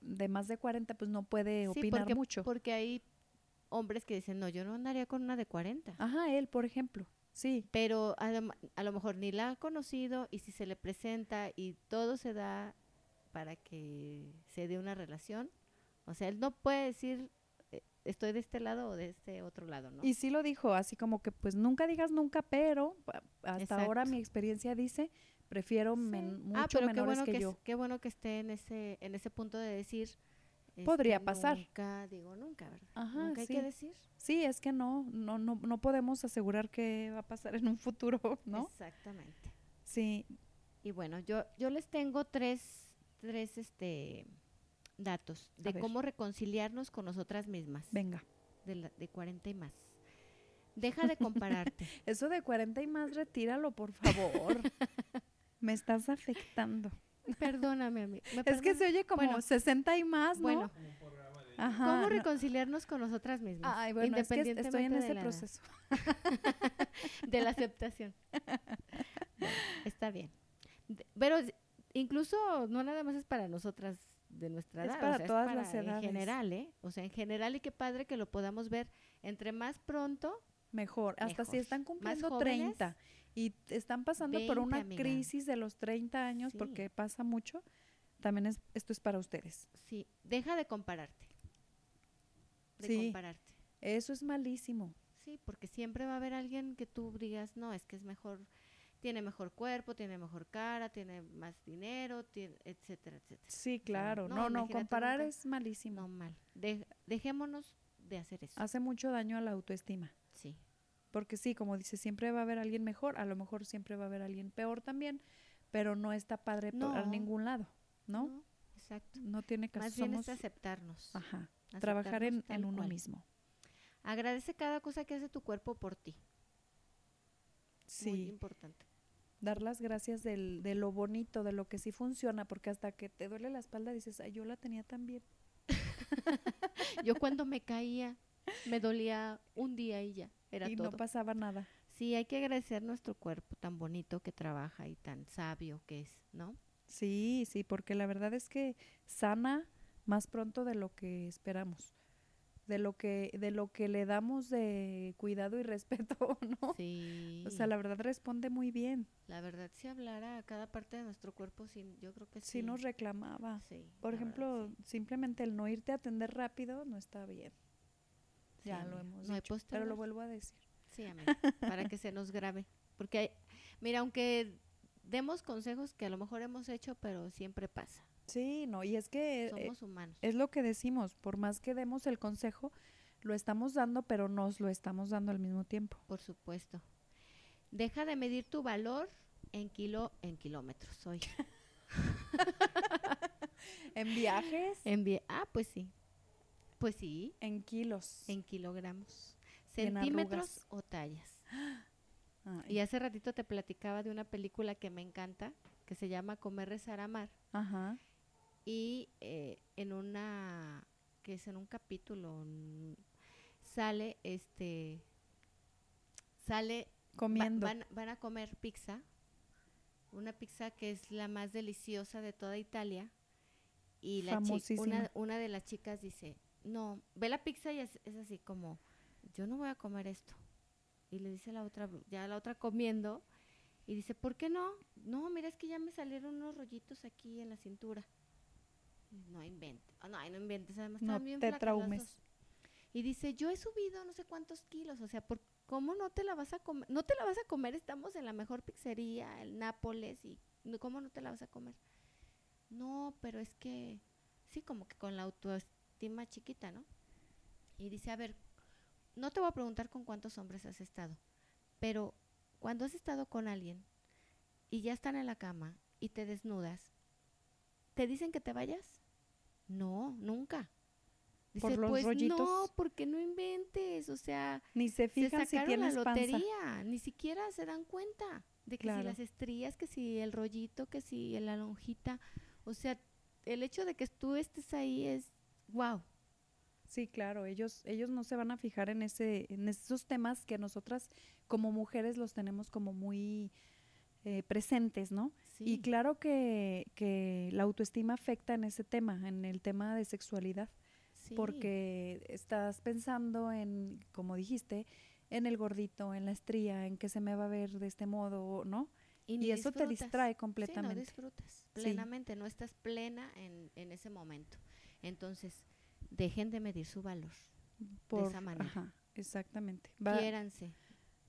de más de 40, pues no puede Sí, opinar porque, mucho. Porque hay hombres que dicen, no, yo no andaría con una de 40. Ajá, él, por ejemplo. Sí, Pero adem- a lo mejor ni la ha conocido y si se le presenta y todo se da para que se dé una relación, o sea, él no puede decir eh, estoy de este lado o de este otro lado, ¿no? y sí lo dijo, así como que pues nunca digas nunca, pero hasta ahora mi experiencia dice, prefiero Sí. men- mucho ah, pero qué menores bueno que, que, yo. qué bueno que esté en ese en ese punto de decir Podría este, pasar. Nunca digo nunca, ¿verdad? Ajá, nunca hay sí. que decir. Sí, es que no, no, no, no podemos asegurar qué va a pasar en un futuro, (laughs) ¿no? Exactamente. Sí, Y bueno, yo, yo les tengo tres, tres este, datos A de ver. cómo reconciliarnos con nosotras mismas, venga. de, la- de 40 y más. Deja de compararte. (laughs) Eso de 40 y más, retíralo, por favor. (laughs) Me estás afectando. (laughs) Perdóname, amiga. (laughs) ¿Me Es que se oye como Bueno, 60 y más, ¿no? Bueno, Ajá. ¿cómo no- reconciliarnos con nosotras mismas? Ay, bueno, es que estoy en Independientemente de ese la proceso. (laughs) De la aceptación. Bueno, está bien. De- pero incluso no nada más es para nosotras de nuestra Es edad. o para sea, todas para las edades. En general, ¿eh? O sea, en general y qué padre que lo podamos ver entre más pronto Mejor. Hasta si están Más cumpliendo jóvenes, 30 y están pasando por 20, una amiga. crisis de los 30 años, Sí. porque pasa mucho, también es, esto es para ustedes. Sí, deja de compararte. De Sí. compararte. Eso es malísimo. Sí, porque siempre va a haber alguien que tú digas, no, es que es mejor, tiene mejor cuerpo, tiene mejor cara, tiene más dinero, tiene, etcétera, etcétera. Sí, claro. no, No, no, comparar nunca. es malísimo. No mal. De- dejémonos de hacer eso. Hace mucho daño a la autoestima. Sí. Porque sí, como dice, siempre va a haber alguien mejor, a lo mejor siempre va a haber alguien peor también, pero no está padre a No. ningún lado, ¿no? No, exacto. tiene caso. Más bien Somos, es aceptarnos. ajá, trabajar en, en uno cual. mismo. Agradece cada cosa que hace tu cuerpo por ti. Muy Sí, importante. dar las gracias del, de lo bonito, de lo que sí funciona, porque hasta que te duele la espalda dices, ay, yo la tenía tan bien. (laughs) Yo cuando me caía, me dolía un día y ya. Era y todo. no pasaba nada. Sí, hay que agradecer nuestro cuerpo tan bonito que trabaja y tan sabio que es, ¿no? Sí, sí, porque la verdad es que sana más pronto de lo que esperamos. De lo que, de lo que le damos de cuidado y (laughs) respeto, ¿no? Sí. O sea, la verdad responde muy bien. la verdad, si hablara a cada parte de nuestro cuerpo, sí, yo creo que sí. Sí nos reclamaba. Sí, Por la verdad, ejemplo, sí. simplemente el no irte a atender rápido no está bien. Sí, Ya lo amiga, hemos no hay dicho, pero lo vuelvo a decir. Sí, amiga, (laughs) para que se nos grabe. Porque, hay- mira, aunque demos consejos que a lo mejor hemos hecho, pero siempre pasa. Sí, no, y es que eh, Somos humanos. es lo que decimos, por más que demos el consejo, lo estamos dando, pero nos lo estamos dando al mismo tiempo. Por supuesto. Deja de medir tu valor en kilo, en kilómetros hoy. (laughs) En viajes, En vie- ah, pues sí. Pues sí, En kilos. en kilogramos, en centímetros o tallas. (gasps) Ay, Y hace ratito te platicaba de una película que me encanta, que se llama Comer, Rezar, Amar. Ajá. Y eh, en una, que es en un capítulo, sale este, sale, va- Comiendo. van, van a comer pizza, una pizza que es la más deliciosa de toda Italia. Y la chi- Famosísima. una, una de las chicas dice, no, ve la pizza y es, es así como, yo no voy a comer esto. Y le dice la otra, ya la otra comiendo, y dice, ¿por qué no? No, mira, es que ya me salieron unos rollitos aquí en la cintura. No inventes. Ah, no, no inventes. Además, No bien te traumes. Y dice, yo he subido no sé cuántos kilos. O sea, ¿por ¿cómo no te la vas a comer? No te la vas a comer. Estamos en la mejor pizzería, el Nápoles. y ¿Cómo no te la vas a comer? No, pero es que... Sí, como que con la autoestima chiquita, ¿no? Y dice, a ver, no te voy a preguntar con cuántos hombres has estado. Pero cuando has estado con alguien y ya están en la cama y te desnudas, ¿te dicen que te vayas? No, nunca. Dice, ¿Por los pues rollitos? no, porque no inventes, o sea, Ni se se fijan si sacaron la tienes panza. lotería, ni siquiera se dan cuenta de que Claro. si las estrías, que si el rollito, que si la lonjita, o sea, el hecho de que tú estés ahí es wow. Sí, claro, ellos, ellos no se van a fijar en ese, en esos temas que nosotras como mujeres los tenemos como muy eh, presentes, ¿no? Y claro que, que la autoestima afecta en ese tema, en el tema de sexualidad, porque estás pensando en, como dijiste, en el gordito, en la estría, en que se me va a ver de este modo, ¿no? Y, ni eso te distrae Sí, completamente. no disfrutas Sí. plenamente, no estás plena en, en ese momento. Entonces, dejen de medir su valor. por, esa manera. Ajá, exactamente. Va- Quiéranse,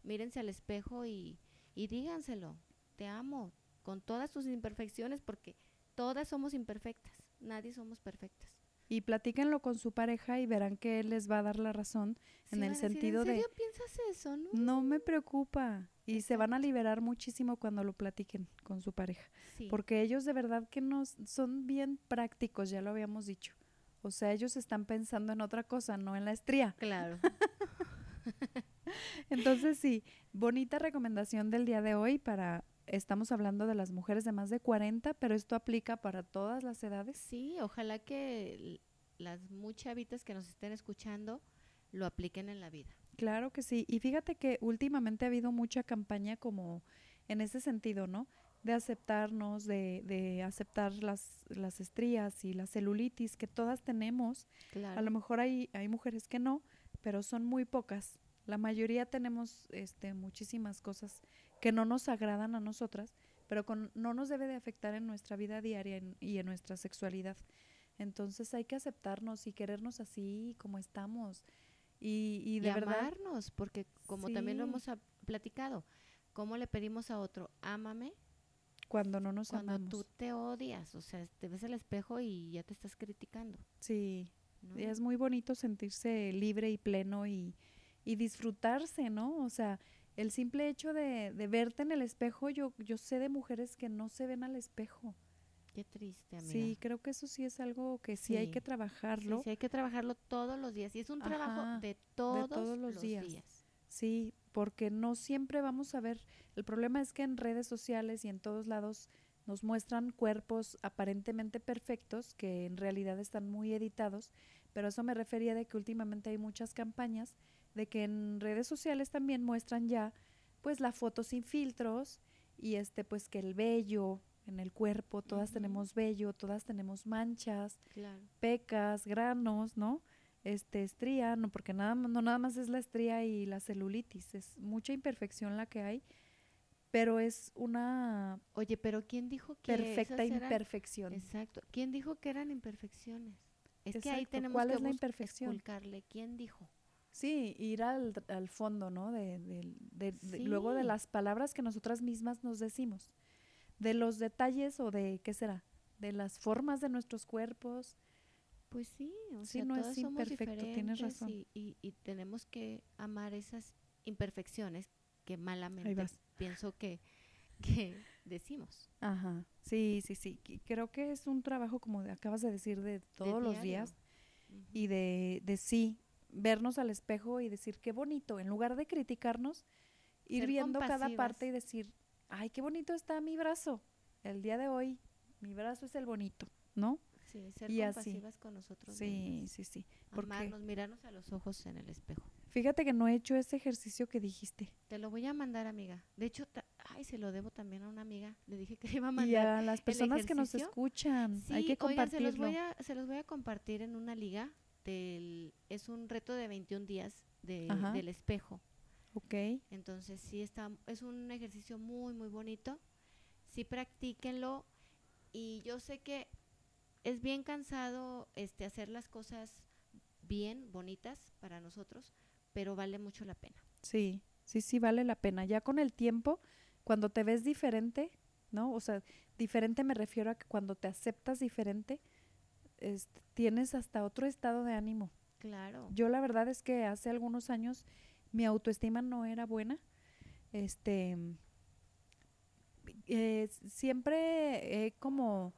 mírense al espejo y, y díganselo, te amo, con todas tus imperfecciones, porque todas somos imperfectas, nadie somos perfectas. y platíquenlo con su pareja y verán que él les va a dar la razón Sí en el a decir, sentido ¿En de serio piensas eso, no? no me preocupa y se van a liberar muchísimo cuando lo platiquen con su pareja, Sí, porque ellos de verdad que nos son bien prácticos, ya lo habíamos dicho. O sea, ellos están pensando en otra cosa, no en la estría. claro. (laughs) Entonces, sí, bonita recomendación del día de hoy para estamos hablando de las mujeres de más de 40, pero esto aplica para todas las edades. Sí, ojalá que las muy chavitas que nos estén escuchando lo apliquen en la vida. Claro que sí. Y fíjate que últimamente ha habido mucha campaña como en ese sentido, ¿no? De aceptarnos, de, de aceptar las, las estrías y la celulitis que todas tenemos. Claro. A lo mejor hay, hay mujeres que no, pero son muy pocas. La mayoría tenemos este, muchísimas cosas que no nos agradan a nosotras, pero con, no nos debe de afectar en nuestra vida diaria en- y en nuestra sexualidad. Entonces hay que aceptarnos y querernos así como estamos. Y, y y de verdad, amarnos, porque como también lo hemos platicado, ¿cómo le pedimos a otro? Ámame cuando no nos cuando amamos. tú te odias, o sea, te ves al espejo y ya te estás criticando. Sí, ¿no? es muy bonito sentirse libre y pleno y, y disfrutarse, ¿no? O sea, el simple hecho de, de verte en el espejo, yo, yo sé de mujeres que no se ven al espejo. Qué triste, amiga. Sí, creo que eso sí es algo que sí, hay Sí. que Sí, trabajarlo. sí, hay que trabajarlo todos los días. Y es un trabajo Ajá, de todos, todos los los, días. días. Sí, porque no siempre vamos a ver. El problema es que en redes sociales y en todos lados nos muestran cuerpos aparentemente perfectos que en realidad están muy editados, pero eso me refería de que últimamente hay muchas campañas de que en redes sociales también muestran ya pues la foto sin filtros y este pues que el vello en el cuerpo, todas tenemos vello, todas tenemos manchas, Claro. pecas, granos, ¿no? Este, estría, no, porque nada, no nada más es la estría y la celulitis, es mucha imperfección la que hay, pero es una Oye, pero ¿quién dijo que perfecta esas eran- imperfección. Exacto. ¿Quién dijo que eran imperfecciones? Es que ahí tenemos ¿Cuál que es la imperfección? ¿Quién dijo? Sí, ir al, al fondo, ¿no? De, de- Luego de las palabras que nosotras mismas nos decimos, de los detalles o de, ¿qué será? De las formas de nuestros cuerpos. Pues sí, o Sí, sea, no es somos imperfecto, tienes razón. Y, y- y tenemos que amar esas imperfecciones que malamente pienso que, que decimos. Ajá, sí, sí, sí. Creo que es un trabajo, como acabas de decir, de todos los días. y de, de sí, vernos al espejo y decir qué bonito, en lugar de criticarnos, ir Ser viendo cada parte y decir, ay, qué bonito está mi brazo. El día de hoy, mi brazo es el bonito, ¿no? Sí, ser Y así. compasivas con nosotros Sí, sí, sí. Porque Amarnos, mirarnos a los ojos en el espejo. fíjate que no he hecho ese ejercicio que dijiste. Te lo voy a mandar, amiga. De hecho, ay, se lo debo también a una amiga. Le dije que le iba a Y mandar. a las personas que nos escuchan, hay que oigan, se los, compartirlo. voy a, se los voy a compartir en una liga. Del, es un reto de 21 días de- del espejo. Ok, Entonces, sí, está, es un ejercicio muy, muy bonito. Sí, practíquenlo. Y yo sé que es bien cansado este, hacer las cosas bien, bonitas para nosotros, pero vale mucho la pena. sí, sí, sí, vale la pena. Ya con el tiempo, cuando te ves diferente, ¿no? O sea, diferente me refiero a que cuando te aceptas diferente, tienes hasta otro estado de ánimo. Claro. Yo la verdad es que hace algunos años mi autoestima no era buena. Este eh, siempre he como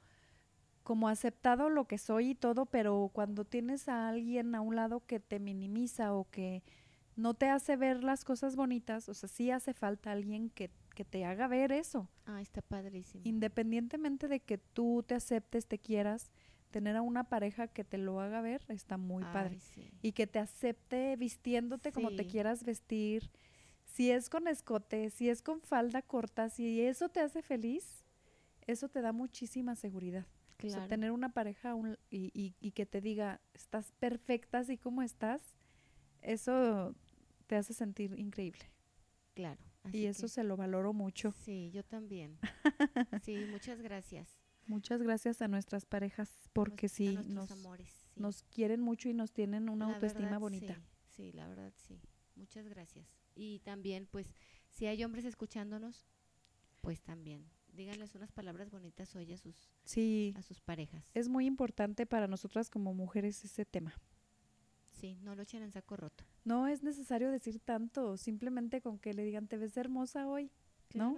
como aceptado lo que soy y todo, pero cuando tienes a alguien a un lado que te minimiza o que no te hace ver las cosas bonitas, o sea, sí hace falta alguien que, que te haga ver eso. Ah, está padrísimo. Independientemente de que tú te aceptes, te quieras, tener a una pareja que te lo haga ver está muy padre sí. y que te acepte vistiéndote como te quieras vestir. Si es con escote, si es con falda corta, si eso te hace feliz, eso te da muchísima seguridad. O sea, Claro. tener una pareja un- y, y- y que te diga, estás perfecta así como estás, eso te hace sentir increíble. Claro. y eso que- se lo valoro mucho. Sí, yo también. (laughs) sí, muchas gracias. Muchas gracias a nuestras parejas Nos- porque a sí, nos, amores. sí. nos quieren mucho y nos tienen una La autoestima verdad, bonita. Sí, sí, la verdad sí. Muchas gracias. Y también, pues, si hay hombres escuchándonos, pues también díganles unas palabras bonitas hoy a sus, Sí, a sus parejas. es muy importante para nosotras como mujeres ese tema. Sí, no lo echen en saco roto. No es necesario decir tanto, simplemente con que le digan te ves hermosa hoy, ¿no?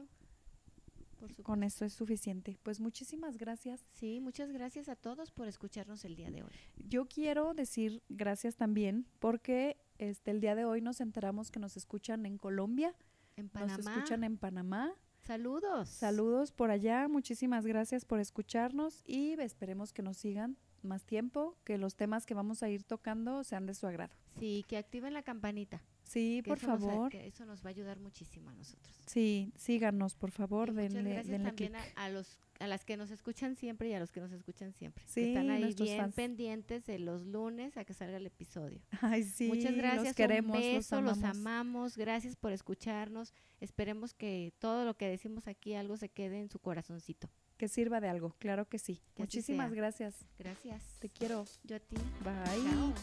Por. Con eso es suficiente. Pues muchísimas gracias. Sí, muchas gracias a todos por escucharnos el día de hoy. Yo quiero decir gracias también porque este el día de hoy nos enteramos que nos escuchan en Colombia, En Panamá. nos escuchan en Panamá. Saludos. Saludos por allá, muchísimas gracias por escucharnos y esperemos que nos sigan más tiempo, que los temas que vamos a ir tocando sean de su agrado. Sí, que activen la campanita. Sí, que por eso nos favor. que eso nos va a ayudar muchísimo a nosotros. Sí, síganos, por favor, Y muchas denle, gracias denle también a los a las que nos escuchan siempre y a los que nos escuchan siempre. Sí, que están ahí bien fans. pendientes de los lunes a que salga el episodio. Ay, sí, Muchas gracias, los queremos, un beso, los los amamos. amamos, gracias por escucharnos. Esperemos que todo lo que decimos aquí algo se quede en su corazoncito. Que sirva de algo, claro que sí. Que Muchísimas gracias. Gracias. Te quiero. Yo a ti. Bye. Chao.